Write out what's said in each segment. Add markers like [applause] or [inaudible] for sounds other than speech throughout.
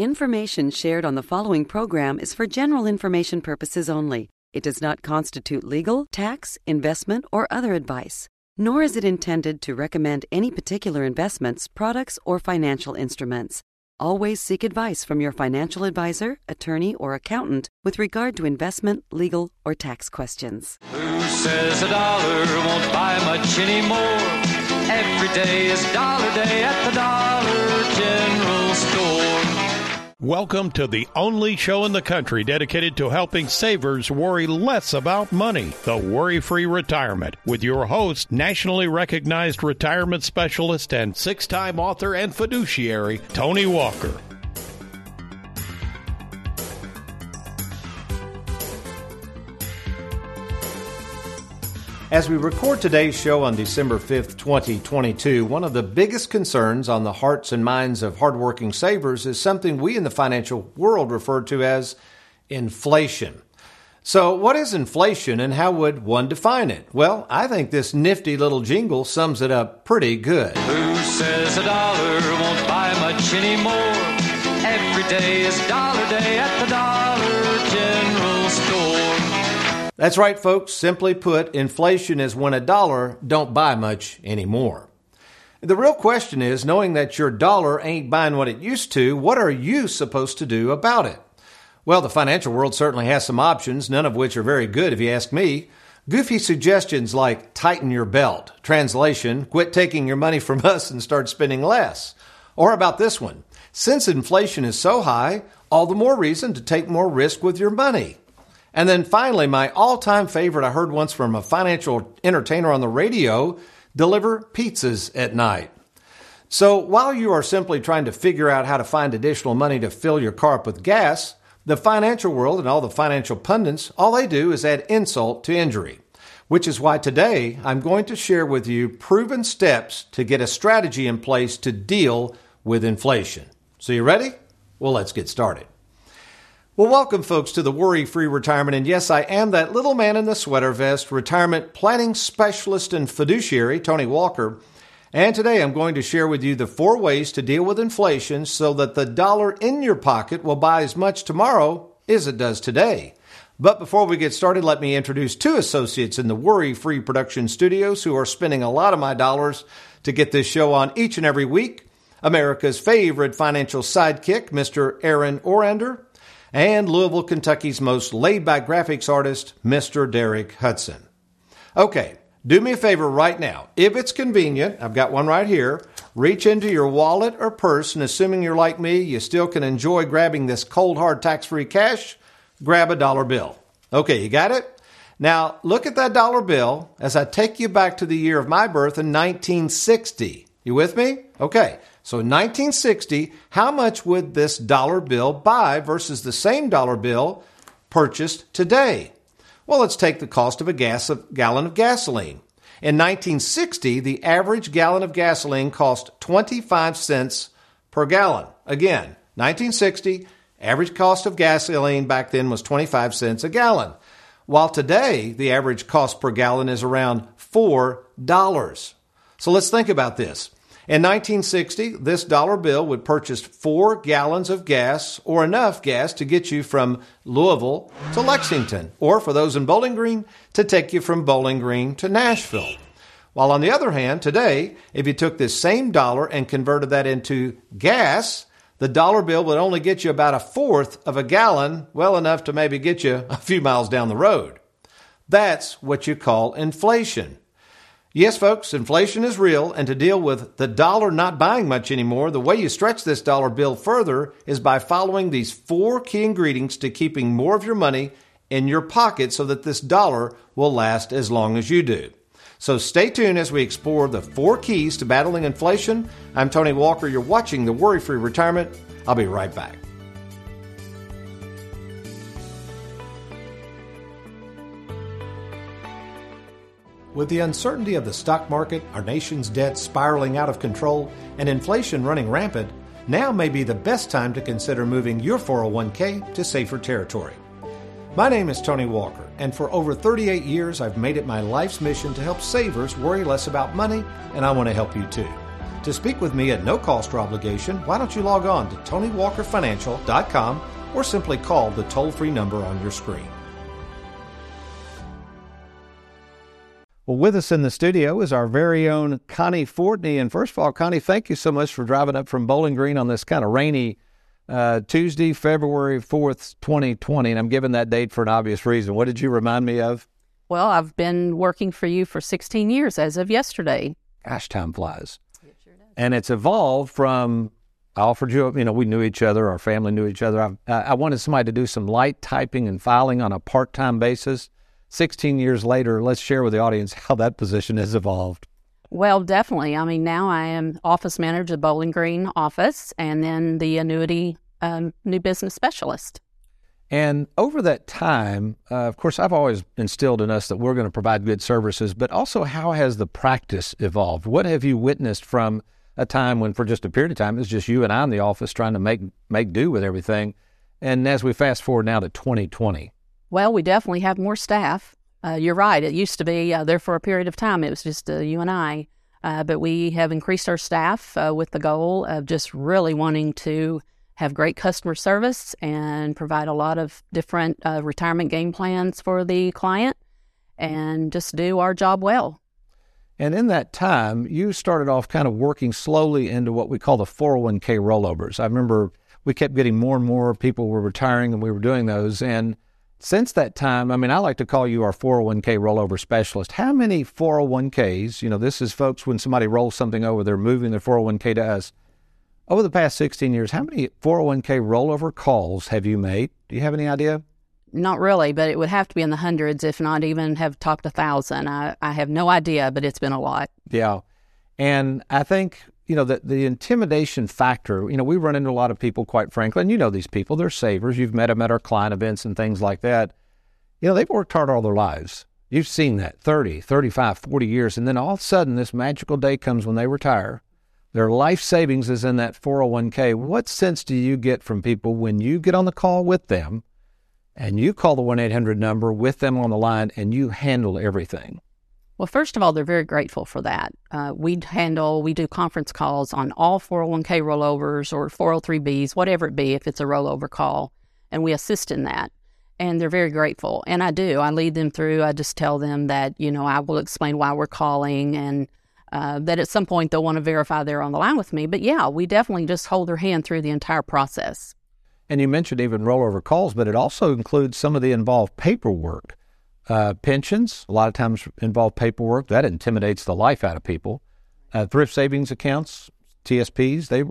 Information shared on the following program is for general information purposes only. It does not constitute legal, tax, investment, or other advice, nor is it intended to recommend any particular investments, products, or financial instruments. Always seek advice from your financial advisor, attorney, or accountant with regard to investment, legal, or tax questions. Who says a dollar won't buy much anymore? Every day is dollar day at the Dollar. Welcome to the only show in the country dedicated to helping savers worry less about money, the Worry Free Retirement, with your host, nationally recognized retirement specialist and six time author and fiduciary, Tony Walker. As we record today's show on December 5th, 2022, one of the biggest concerns on the hearts and minds of hardworking savers is something we in the financial world refer to as inflation. So, what is inflation and how would one define it? Well, I think this nifty little jingle sums it up pretty good. Who says a dollar won't buy much anymore? Every day is dollar day at the Dollar. That's right, folks. Simply put, inflation is when a dollar don't buy much anymore. The real question is knowing that your dollar ain't buying what it used to, what are you supposed to do about it? Well, the financial world certainly has some options, none of which are very good if you ask me. Goofy suggestions like tighten your belt, translation, quit taking your money from us and start spending less. Or about this one, since inflation is so high, all the more reason to take more risk with your money. And then finally, my all time favorite I heard once from a financial entertainer on the radio deliver pizzas at night. So while you are simply trying to figure out how to find additional money to fill your car up with gas, the financial world and all the financial pundits, all they do is add insult to injury. Which is why today I'm going to share with you proven steps to get a strategy in place to deal with inflation. So you ready? Well, let's get started. Well, welcome, folks, to the Worry Free Retirement. And yes, I am that little man in the sweater vest, retirement planning specialist and fiduciary, Tony Walker. And today I'm going to share with you the four ways to deal with inflation so that the dollar in your pocket will buy as much tomorrow as it does today. But before we get started, let me introduce two associates in the Worry Free Production Studios who are spending a lot of my dollars to get this show on each and every week. America's favorite financial sidekick, Mr. Aaron Orander, and Louisville, Kentucky's most laid back graphics artist, Mr. Derek Hudson. Okay, do me a favor right now. If it's convenient, I've got one right here. Reach into your wallet or purse, and assuming you're like me, you still can enjoy grabbing this cold hard tax free cash, grab a dollar bill. Okay, you got it? Now, look at that dollar bill as I take you back to the year of my birth in 1960. You with me? Okay. So in 1960, how much would this dollar bill buy versus the same dollar bill purchased today? Well, let's take the cost of a gas gallon of gasoline. In 1960, the average gallon of gasoline cost 25 cents per gallon. Again, 1960, average cost of gasoline back then was 25 cents a gallon. While today, the average cost per gallon is around $4. So let's think about this. In 1960, this dollar bill would purchase four gallons of gas or enough gas to get you from Louisville to Lexington, or for those in Bowling Green, to take you from Bowling Green to Nashville. While on the other hand, today, if you took this same dollar and converted that into gas, the dollar bill would only get you about a fourth of a gallon, well enough to maybe get you [laughs] a few miles down the road. That's what you call inflation. Yes, folks, inflation is real, and to deal with the dollar not buying much anymore, the way you stretch this dollar bill further is by following these four key ingredients to keeping more of your money in your pocket so that this dollar will last as long as you do. So stay tuned as we explore the four keys to battling inflation. I'm Tony Walker. You're watching the Worry Free Retirement. I'll be right back. With the uncertainty of the stock market, our nation's debt spiraling out of control, and inflation running rampant, now may be the best time to consider moving your 401k to safer territory. My name is Tony Walker, and for over 38 years, I've made it my life's mission to help savers worry less about money, and I want to help you too. To speak with me at no cost or obligation, why don't you log on to TonyWalkerFinancial.com or simply call the toll free number on your screen. Well, with us in the studio is our very own Connie Fortney. And first of all, Connie, thank you so much for driving up from Bowling Green on this kind of rainy uh, Tuesday, February 4th, 2020. And I'm giving that date for an obvious reason. What did you remind me of? Well, I've been working for you for 16 years as of yesterday. Gosh, time flies. It sure and it's evolved from I offered you, you know, we knew each other, our family knew each other. I, I wanted somebody to do some light typing and filing on a part time basis. 16 years later, let's share with the audience how that position has evolved. Well, definitely. I mean, now I am office manager of Bowling Green office and then the annuity um, new business specialist. And over that time, uh, of course, I've always instilled in us that we're going to provide good services, but also how has the practice evolved? What have you witnessed from a time when, for just a period of time, it was just you and I in the office trying to make make do with everything? And as we fast forward now to 2020, well, we definitely have more staff. Uh, you're right. It used to be uh, there for a period of time. It was just uh, you and I. Uh, but we have increased our staff uh, with the goal of just really wanting to have great customer service and provide a lot of different uh, retirement game plans for the client and just do our job well. And in that time, you started off kind of working slowly into what we call the 401k rollovers. I remember we kept getting more and more people were retiring and we were doing those. And since that time, I mean, I like to call you our 401k rollover specialist. How many 401ks, you know, this is folks when somebody rolls something over, they're moving their 401k to us. Over the past 16 years, how many 401k rollover calls have you made? Do you have any idea? Not really, but it would have to be in the hundreds, if not even have topped a thousand. I, I have no idea, but it's been a lot. Yeah. And I think you know, the, the intimidation factor, you know, we run into a lot of people, quite frankly, and you know these people, they're savers. You've met them at our client events and things like that. You know, they've worked hard all their lives. You've seen that 30, 35, 40 years. And then all of a sudden, this magical day comes when they retire. Their life savings is in that 401k. What sense do you get from people when you get on the call with them and you call the 1 800 number with them on the line and you handle everything? Well, first of all, they're very grateful for that. Uh, we handle, we do conference calls on all 401k rollovers or 403bs, whatever it be, if it's a rollover call, and we assist in that. And they're very grateful. And I do. I lead them through. I just tell them that, you know, I will explain why we're calling and uh, that at some point they'll want to verify they're on the line with me. But yeah, we definitely just hold their hand through the entire process. And you mentioned even rollover calls, but it also includes some of the involved paperwork. Uh, pensions, a lot of times involve paperwork. That intimidates the life out of people. Uh, thrift savings accounts, TSPs, they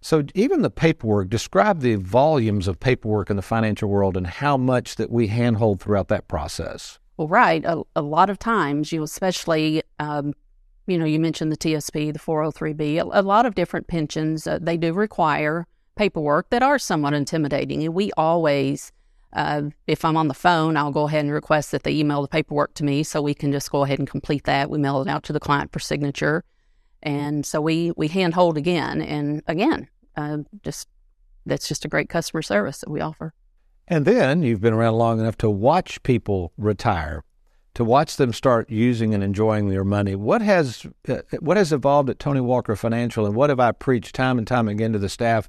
so even the paperwork, describe the volumes of paperwork in the financial world and how much that we handhold throughout that process. Well, right. A, a lot of times, you especially, um, you know, you mentioned the TSP, the 403B, a, a lot of different pensions, uh, they do require paperwork that are somewhat intimidating. And we always uh, if I'm on the phone, I'll go ahead and request that they email the paperwork to me so we can just go ahead and complete that. We mail it out to the client for signature. And so we, we handhold again and again. Uh, just that's just a great customer service that we offer. And then you've been around long enough to watch people retire, to watch them start using and enjoying their money. What has uh, what has evolved at Tony Walker Financial, and what have I preached time and time again to the staff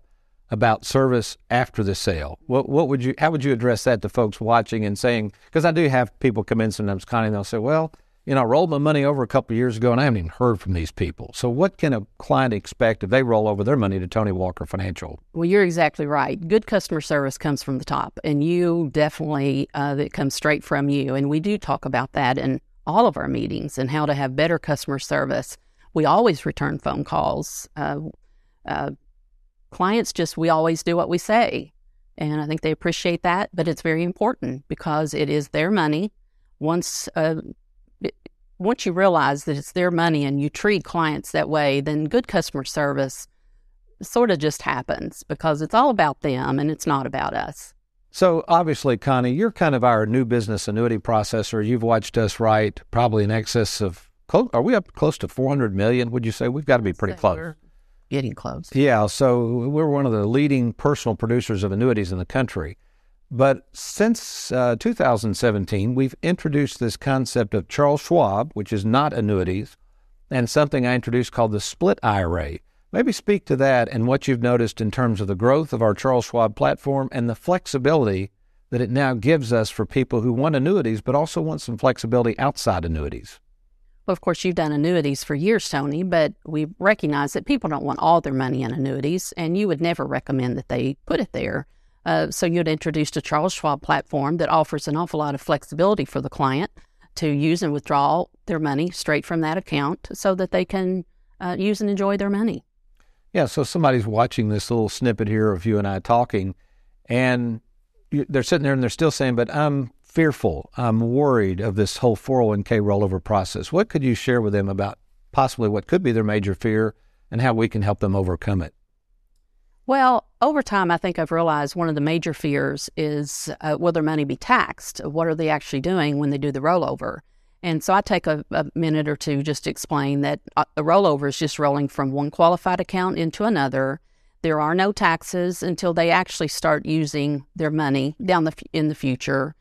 about service after the sale. What what would you how would you address that to folks watching and saying because I do have people come in sometimes Connie and they'll say, Well, you know, I rolled my money over a couple years ago and I haven't even heard from these people. So what can a client expect if they roll over their money to Tony Walker Financial? Well, you're exactly right. Good customer service comes from the top and you definitely uh, that comes straight from you. And we do talk about that in all of our meetings and how to have better customer service. We always return phone calls. Uh, uh, clients just, we always do what we say. And I think they appreciate that, but it's very important because it is their money. Once, uh, it, once you realize that it's their money and you treat clients that way, then good customer service sort of just happens because it's all about them and it's not about us. So obviously, Connie, you're kind of our new business annuity processor. You've watched us write probably in excess of, are we up close to 400 million? Would you say we've got to be pretty close? Getting close. Yeah, so we're one of the leading personal producers of annuities in the country. But since uh, 2017, we've introduced this concept of Charles Schwab, which is not annuities, and something I introduced called the split IRA. Maybe speak to that and what you've noticed in terms of the growth of our Charles Schwab platform and the flexibility that it now gives us for people who want annuities but also want some flexibility outside annuities. Of course, you've done annuities for years, Tony, but we recognize that people don't want all their money in annuities, and you would never recommend that they put it there. Uh, so you'd introduced a Charles Schwab platform that offers an awful lot of flexibility for the client to use and withdraw their money straight from that account so that they can uh, use and enjoy their money. Yeah, so somebody's watching this little snippet here of you and I talking, and they're sitting there and they're still saying, "But I'm fearful, I'm worried of this whole 401k rollover process." What could you share with them about possibly what could be their major fear and how we can help them overcome it? Well, over time, I think I've realized one of the major fears is uh, will their money be taxed? What are they actually doing when they do the rollover? And so I take a, a minute or two just to explain that uh, a rollover is just rolling from one qualified account into another. There are no taxes until they actually start using their money down the in the future.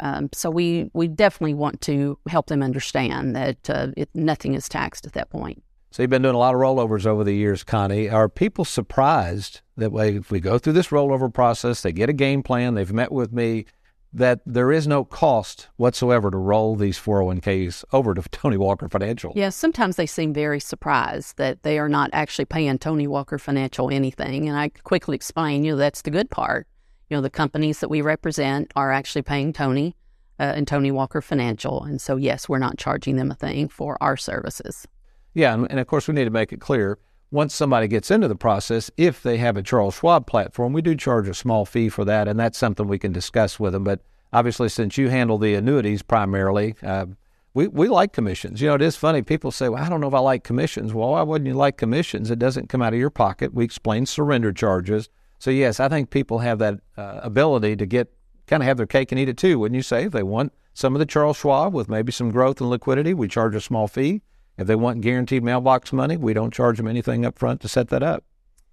Um, so we we definitely want to help them understand that uh, it, nothing is taxed at that point. So you've been doing a lot of rollovers over the years, Connie. Are people surprised that if we go through this rollover process, they get a game plan, they've met with me, that there is no cost whatsoever to roll these 401ks over to [laughs] Tony Walker Financial. Yes, yeah, sometimes they seem very surprised that they are not actually paying Tony Walker Financial anything. And I quickly explain, you know, that's the good part. You know, the companies that we represent are actually paying Tony uh, and Tony Walker Financial. And so, yes, we're not charging them a thing for our services. Yeah, and, and of course, we need to make it clear once somebody gets into the process, if they have a Charles Schwab platform, we do charge a small fee for that, and that's something we can discuss with them. But obviously, since you handle the annuities primarily, uh, we, we like commissions. You know, it is funny. People say, well, I don't know if I like commissions. Well, why wouldn't you like commissions? It doesn't come out of your pocket. We explain surrender charges. So, yes, I think people have that uh, ability to get kind of have their cake and eat it too, wouldn't you say? If they want some of the Charles Schwab with maybe some growth and liquidity, we charge a small fee. If they want guaranteed mailbox money, we don't charge them anything up front to set that up.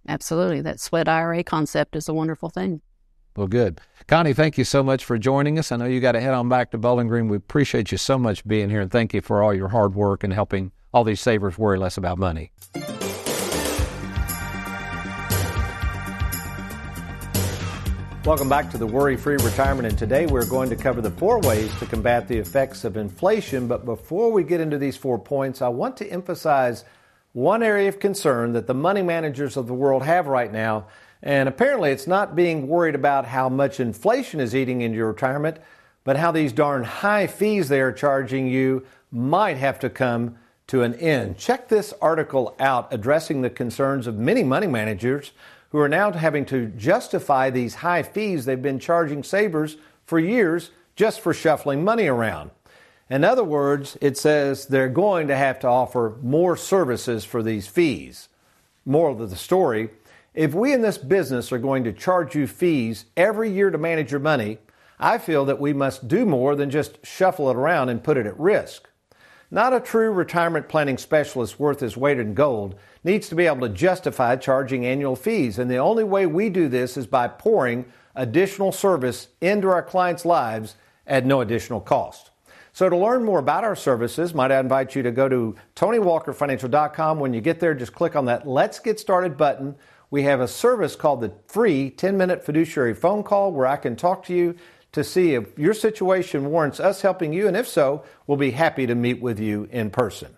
Absolutely. That split IRA concept is a wonderful thing. Well, good. Connie, thank you so much for joining us. I know you got to head on back to Bowling Green. We appreciate you so much being here, and thank you for all your hard work and helping all these savers worry less about money. Welcome back to the Worry Free Retirement, and today we're going to cover the four ways to combat the effects of inflation. But before we get into these four points, I want to emphasize one area of concern that the money managers of the world have right now. And apparently, it's not being worried about how much inflation is eating into your retirement, but how these darn high fees they are charging you might have to come to an end. Check this article out addressing the concerns of many money managers who are now having to justify these high fees they've been charging savers for years just for shuffling money around. In other words, it says they're going to have to offer more services for these fees. Moral of the story if we in this business are going to charge you fees every year to manage your money, I feel that we must do more than just shuffle it around and put it at risk. Not a true retirement planning specialist worth his weight in gold needs to be able to justify charging annual fees. And the only way we do this is by pouring additional service into our clients' lives at no additional cost. So to learn more about our services, might I invite you to go to TonyWalkerFinancial.com. When you get there, just click on that Let's Get Started button. We have a service called the free 10 minute fiduciary phone call where I can talk to you to see if your situation warrants us helping you. And if so, we'll be happy to meet with you in person.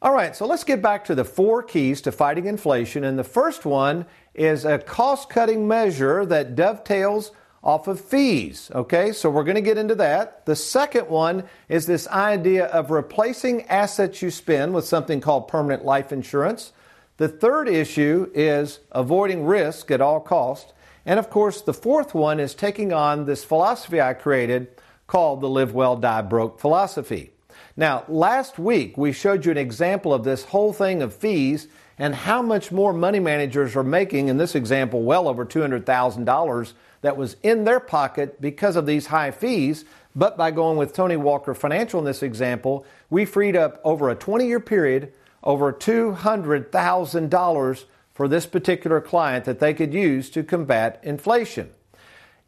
All right, so let's get back to the four keys to fighting inflation. And the first one is a cost cutting measure that dovetails off of fees. Okay, so we're going to get into that. The second one is this idea of replacing assets you spend with something called permanent life insurance. The third issue is avoiding risk at all costs. And of course, the fourth one is taking on this philosophy I created called the live well, die broke philosophy. Now, last week we showed you an example of this whole thing of fees and how much more money managers are making, in this example, well over $200,000 that was in their pocket because of these high fees. But by going with Tony Walker Financial in this example, we freed up over a 20 year period over $200,000 for this particular client that they could use to combat inflation.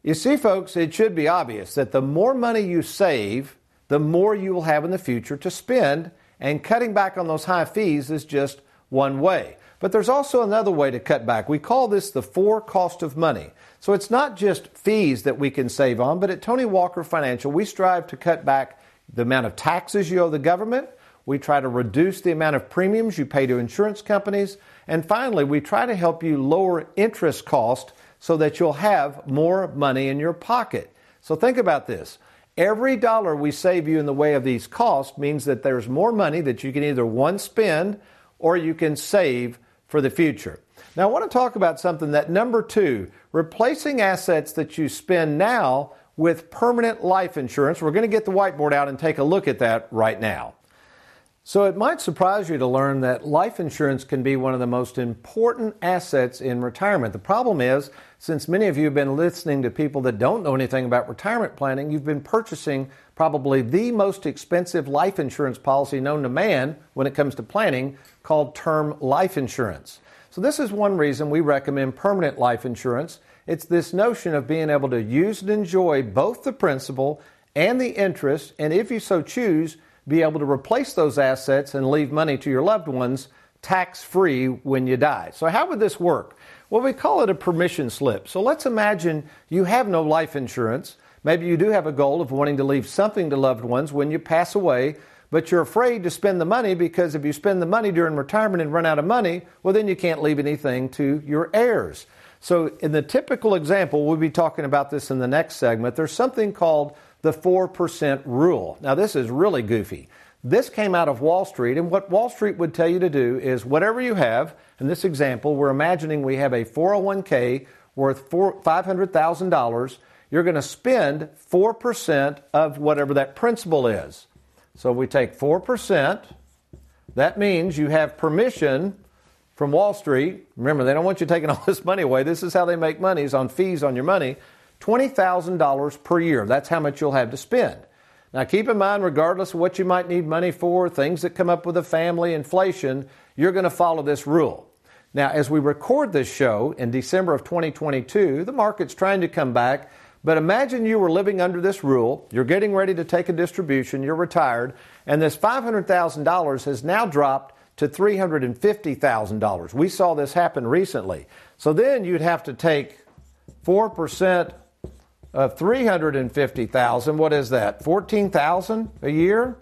You see, folks, it should be obvious that the more money you save, the more you will have in the future to spend, And cutting back on those high fees is just one way. But there's also another way to cut back. We call this the four cost of money. So it's not just fees that we can save on, but at Tony Walker Financial, we strive to cut back the amount of taxes you owe the government. We try to reduce the amount of premiums you pay to insurance companies. And finally, we try to help you lower interest cost so that you'll have more money in your pocket. So think about this. Every dollar we save you in the way of these costs means that there's more money that you can either one spend or you can save for the future. Now, I want to talk about something that number two, replacing assets that you spend now with permanent life insurance. We're going to get the whiteboard out and take a look at that right now. So, it might surprise you to learn that life insurance can be one of the most important assets in retirement. The problem is, since many of you have been listening to people that don't know anything about retirement planning, you've been purchasing probably the most expensive life insurance policy known to man when it comes to planning called term life insurance. So, this is one reason we recommend permanent life insurance. It's this notion of being able to use and enjoy both the principal and the interest, and if you so choose, be able to replace those assets and leave money to your loved ones tax free when you die. So, how would this work? Well, we call it a permission slip. So, let's imagine you have no life insurance. Maybe you do have a goal of wanting to leave something to loved ones when you pass away, but you're afraid to spend the money because if you spend the money during retirement and run out of money, well, then you can't leave anything to your heirs. So, in the typical example, we'll be talking about this in the next segment, there's something called the 4% rule. Now, this is really goofy. This came out of Wall Street, and what Wall Street would tell you to do is whatever you have, in this example, we're imagining we have a 401k worth $500,000, you're going to spend 4% of whatever that principal is. So we take 4%. That means you have permission from Wall Street. Remember, they don't want you taking all this money away. This is how they make money is on fees on your money. $20,000 per year. That's how much you'll have to spend. Now, keep in mind, regardless of what you might need money for, things that come up with a family, inflation, you're going to follow this rule. Now, as we record this show in December of 2022, the market's trying to come back. But imagine you were living under this rule, you're getting ready to take a distribution, you're retired, and this $500,000 has now dropped to $350,000. We saw this happen recently. So then you'd have to take 4% of 350,000, what is that? 14,000 a year?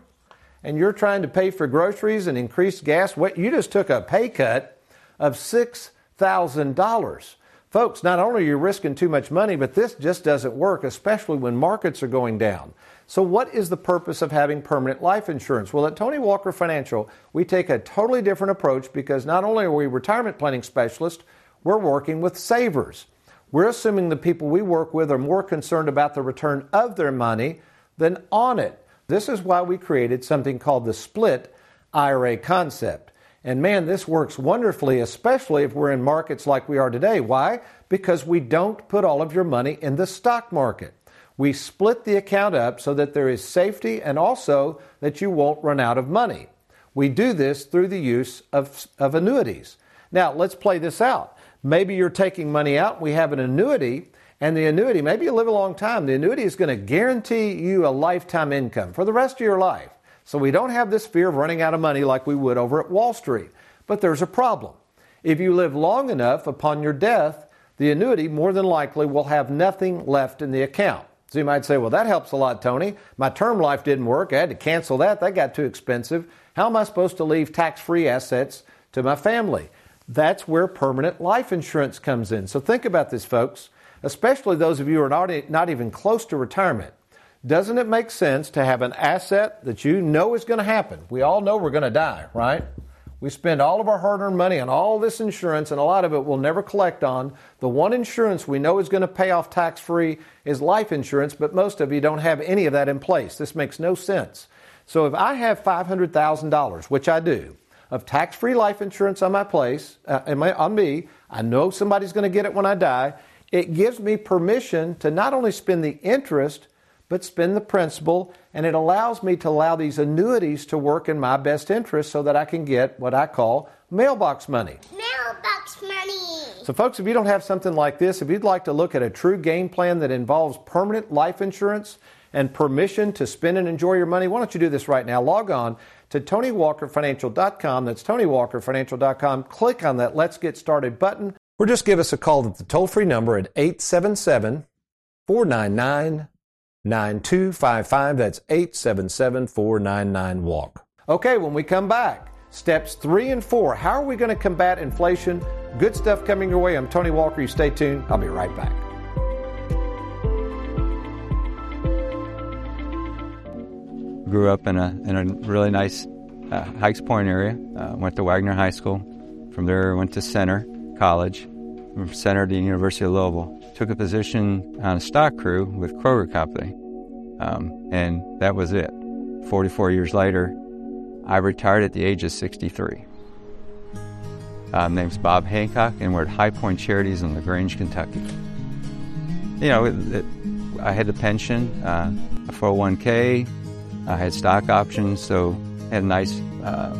And you're trying to pay for groceries and increase gas. What you just took a pay cut of $6,000. Folks, not only are you risking too much money, but this just doesn't work, especially when markets are going down. So, what is the purpose of having permanent life insurance? Well, at Tony Walker Financial, we take a totally different approach because not only are we retirement planning specialists, we're working with savers. We're assuming the people we work with are more concerned about the return of their money than on it. This is why we created something called the split IRA concept. And man, this works wonderfully, especially if we're in markets like we are today. Why? Because we don't put all of your money in the stock market. We split the account up so that there is safety and also that you won't run out of money. We do this through the use of, of annuities. Now, let's play this out. Maybe you're taking money out, we have an annuity, and the annuity, maybe you live a long time, the annuity is going to guarantee you a lifetime income for the rest of your life. So we don't have this fear of running out of money like we would over at Wall Street. But there's a problem. If you live long enough upon your death, the annuity more than likely will have nothing left in the account. So you might say, well, that helps a lot, Tony. My term life didn't work. I had to cancel that. That got too expensive. How am I supposed to leave tax free assets to my family? That's where permanent life insurance comes in. So think about this, folks, especially those of you who are not, not even close to retirement. Doesn't it make sense to have an asset that you know is going to happen? We all know we're going to die, right? We spend all of our hard earned money on all this insurance, and a lot of it we'll never collect on. The one insurance we know is going to pay off tax free is life insurance, but most of you don't have any of that in place. This makes no sense. So if I have $500,000, which I do, of tax free life insurance on my place, uh, my, on me. I know somebody's going to get it when I die. It gives me permission to not only spend the interest, but spend the principal, and it allows me to allow these annuities to work in my best interest so that I can get what I call mailbox money. Mailbox money. So, folks, if you don't have something like this, if you'd like to look at a true game plan that involves permanent life insurance and permission to spend and enjoy your money? Why don't you do this right now? Log on to TonyWalkerFinancial.com. That's TonyWalkerFinancial.com. Click on that Let's Get Started button, or just give us a call at the toll free number at 877 499 9255. That's 877 499 WALK. Okay, when we come back, steps three and four. How are we going to combat inflation? Good stuff coming your way. I'm Tony Walker. You stay tuned. I'll be right back. Grew up in a, in a really nice uh, Hikes Point area. Uh, went to Waggener High School. From there, went to Centre College. From Centre to the University of Louisville. Took a position on a stock crew with Kroger Company. Um, and that was it. 44 years later, I retired at the age of 63. Uh, name's Bob Hancock, and we're at High Point Charities in LaGrange, Kentucky. You know, it, it, I had a pension, uh, a 401k, I had stock options, so had a nice uh,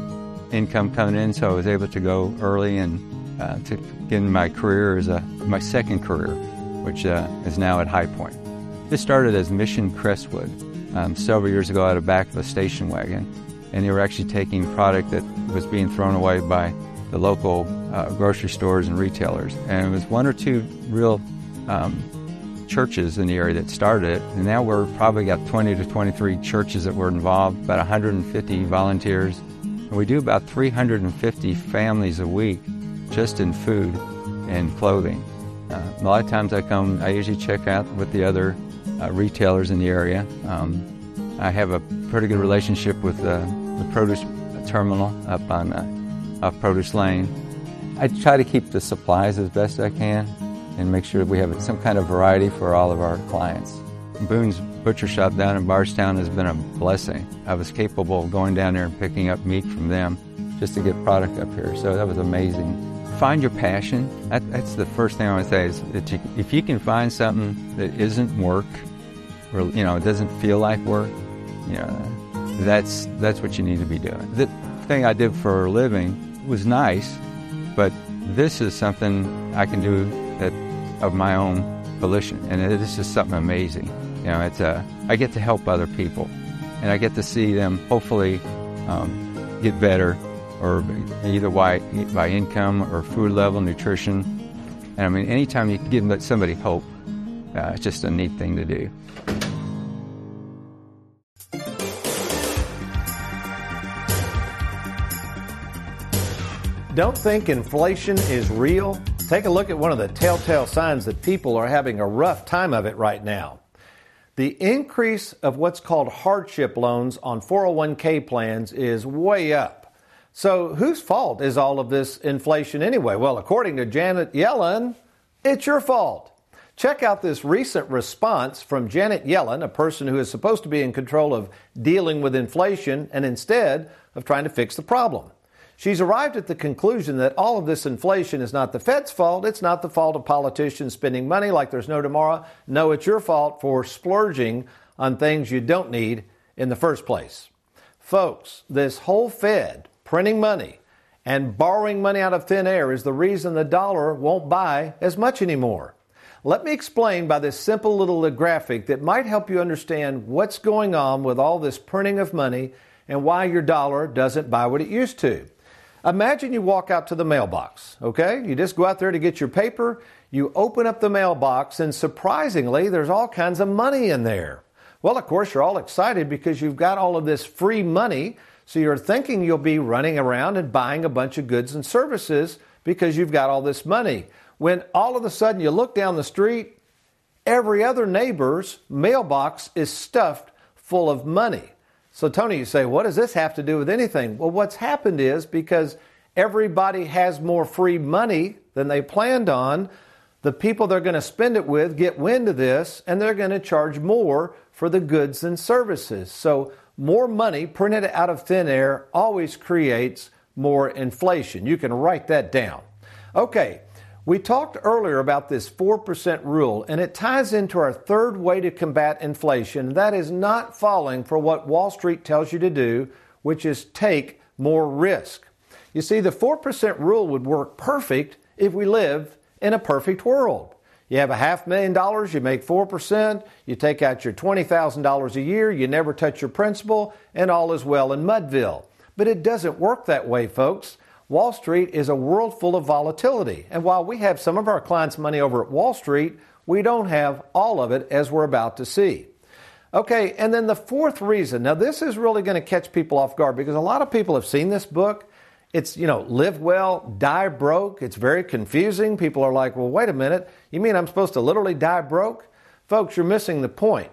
income coming in, so I was able to go early and uh, to get in my career as a my second career, which uh, is now at High Point. This started as Mission Crestwood um, several years ago out of back of a station wagon, and they were actually taking product that was being thrown away by the local uh, grocery stores and retailers. And it was one or two real um, churches in the area that started it, and now we're probably got 20 to 23 churches that were involved, about 150 volunteers, and we do about 350 families a week just in food and clothing. Uh, a lot of times I come, I usually check out with the other uh, retailers in the area. Um, I have a pretty good relationship with uh, the produce terminal up on uh, Produce Lane. I try to keep the supplies as best I can and make sure we have some kind of variety for all of our clients. Boone's Butcher Shop down in Bardstown has been a blessing. I was capable of going down there and picking up meat from them just to get product up here, so that was amazing. Find your passion. That, that's the first thing I want to say is that you, if you can find something that isn't work, or you know, it doesn't feel like work, you know, that's that's what you need to be doing. The thing I did for a living was nice, but this is something I can do of my own volition, and this is something amazing. You know, it's a I get to help other people, and I get to see them hopefully um, get better, or either by by income or food level, nutrition. And I mean, anytime you can give somebody hope, uh, it's just a neat thing to do. Don't think inflation is real? Take a look at one of the telltale signs that people are having a rough time of it right now. The increase of what's called hardship loans on 401k plans is way up. So, whose fault is all of this inflation anyway? Well, according to Janet Yellen, it's your fault. Check out this recent response from Janet Yellen, a person who is supposed to be in control of dealing with inflation and instead of trying to fix the problem. She's arrived at the conclusion that all of this inflation is not the Fed's fault. It's not the fault of politicians spending money like there's no tomorrow. No, it's your fault for splurging on things you don't need in the first place. Folks, this whole Fed printing money and borrowing money out of thin air is the reason the dollar won't buy as much anymore. Let me explain by this simple little graphic that might help you understand what's going on with all this printing of money and why your dollar doesn't buy what it used to. Imagine you walk out to the mailbox, okay? You just go out there to get your paper, you open up the mailbox, and surprisingly, there's all kinds of money in there. Well, of course, you're all excited because you've got all of this free money, so you're thinking you'll be running around and buying a bunch of goods and services because you've got all this money. When all of a sudden you look down the street, every other neighbor's mailbox is stuffed full of money. So, Tony, you say, what does this have to do with anything? Well, what's happened is because everybody has more free money than they planned on, the people they're going to spend it with get wind of this and they're going to charge more for the goods and services. So, more money printed out of thin air always creates more inflation. You can write that down. Okay, we talked earlier about this 4% rule, and it ties into our third way to combat inflation. That is not falling for what Wall Street tells you to do, which is take more risk. You see, the 4% rule would work perfect if we lived in a perfect world. You have a half million dollars, you make 4%, you take out your $20,000 a year, you never touch your principal, and all is well in Mudville. But it doesn't work that way, folks. Wall Street is a world full of volatility. And while we have some of our clients' money over at Wall Street, we don't have all of it as we're about to see. Okay, and then the fourth reason. Now, this is really going to catch people off guard because a lot of people have seen this book. It's, you know, live well, die broke. It's very confusing. People are like, well, wait a minute. You mean I'm supposed to literally die broke? Folks, you're missing the point.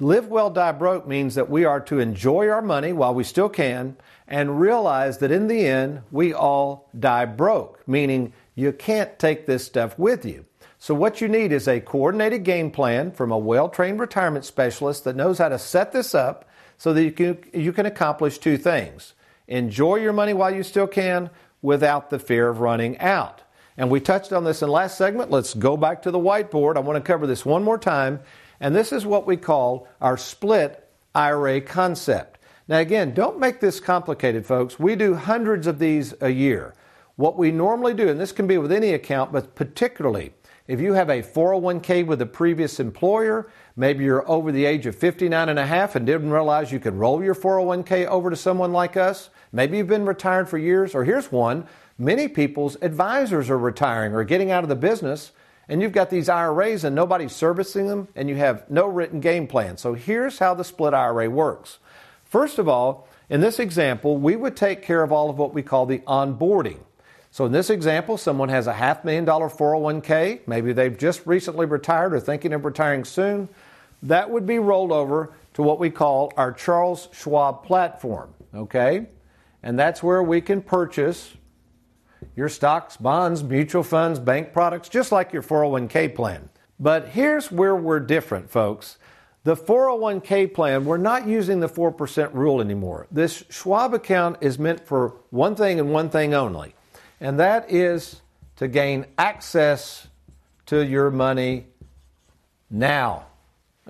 Live well, die broke means that we are to enjoy our money while we still can and realize that in the end, we all die broke, meaning you can't take this stuff with you. So, what you need is a coordinated game plan from a well trained retirement specialist that knows how to set this up so that you can, you can accomplish two things enjoy your money while you still can without the fear of running out. And we touched on this in last segment. Let's go back to the whiteboard. I want to cover this one more time. And this is what we call our split IRA concept. Now, again, don't make this complicated, folks. We do hundreds of these a year. What we normally do, and this can be with any account, but particularly if you have a 401k with a previous employer, maybe you're over the age of 59 and a half and didn't realize you could roll your 401k over to someone like us, maybe you've been retired for years, or here's one many people's advisors are retiring or getting out of the business, and you've got these IRAs and nobody's servicing them, and you have no written game plan. So here's how the split IRA works. First of all, in this example, we would take care of all of what we call the onboarding. So in this example, someone has a half million dollar 401k, maybe they've just recently retired or thinking of retiring soon. That would be rolled over to what we call our Charles Schwab platform, okay? And that's where we can purchase your stocks, bonds, mutual funds, bank products, just like your 401k plan. But here's where we're different, folks. The 401k plan, we're not using the 4% rule anymore. This Schwab account is meant for one thing and one thing only, and that is to gain access to your money now.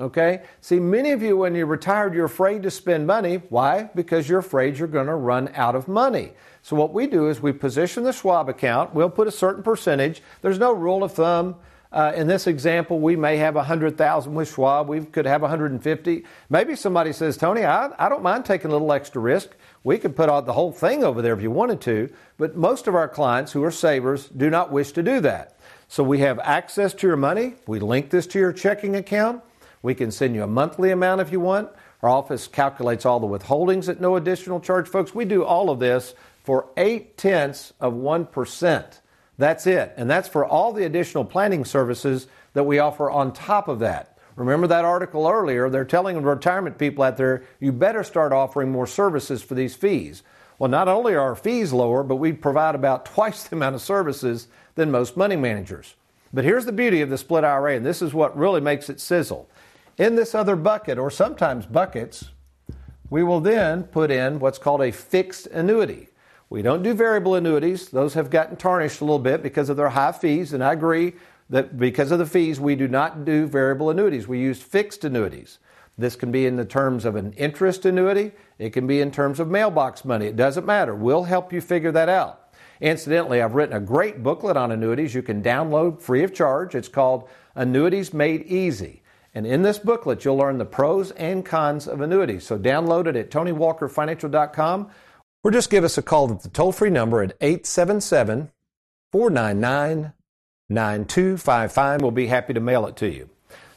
Okay? See, many of you, when you're retired, you're afraid to spend money. Why? Because you're afraid you're going to run out of money. So, what we do is we position the Schwab account. We'll put a certain percentage. There's no rule of thumb. Uh, in this example, we may have 100,000 with Schwab. We could have 150. Maybe somebody says, Tony, I, I don't mind taking a little extra risk. We could put out the whole thing over there if you wanted to. But most of our clients who are savers do not wish to do that. So we have access to your money. We link this to your checking account. We can send you a monthly amount if you want. Our office calculates all the withholdings at no additional charge. Folks, we do all of this for eight tenths of 1%. That's it. And that's for all the additional planning services that we offer on top of that. Remember that article earlier? They're telling retirement people out there, you better start offering more services for these fees. Well, not only are our fees lower, but we provide about twice [laughs] the amount of services than most money managers. But here's the beauty of the split IRA, and this is what really makes it sizzle. In this other bucket, or sometimes buckets, we will then put in what's called a fixed annuity. We don't do variable annuities. Those have gotten tarnished a little bit because of their high fees, and I agree that because of the fees, we do not do variable annuities. We use fixed annuities. This can be in the terms of an interest annuity, it can be in terms of mailbox money. It doesn't matter. We'll help you figure that out. Incidentally, I've written a great booklet on annuities you can download free of charge. It's called Annuities Made Easy. And in this booklet, you'll learn the pros and cons of annuities. So download it at TonyWalkerFinancial.com or just give us a call at the toll free number at 877 499 9255. We'll be happy to mail it to you.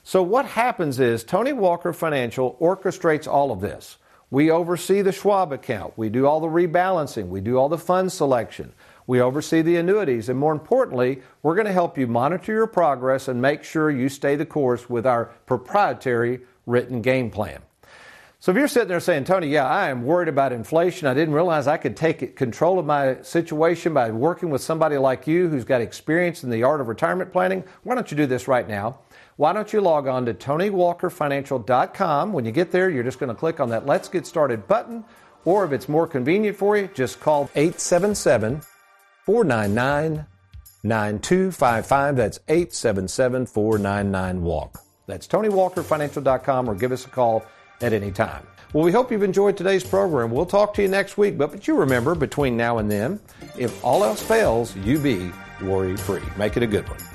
So, what happens is Tony Walker Financial orchestrates all of this. We oversee the Schwab account, we do all the rebalancing, we do all the fund selection, we oversee the annuities, and more importantly, we're going to help you monitor your progress and make sure you stay the course with our proprietary written game plan. So if you're sitting there saying, Tony, yeah, I am worried about inflation. I didn't realize I could take control of my situation by working with somebody like you who's got experience in the art of retirement planning. Why don't you do this right now? Why don't you log on to TonyWalkerFinancial.com? When you get there, you're just going to click on that Let's Get Started button. Or if it's more convenient for you, just call 877 499 9255. That's 877 499 WALK. That's TonyWalkerFinancial.com or give us a call at any time. Well, we hope you've enjoyed today's program. We'll talk to you next week, but, but you remember between now and then, if all else fails, you be worry free. Make it a good one.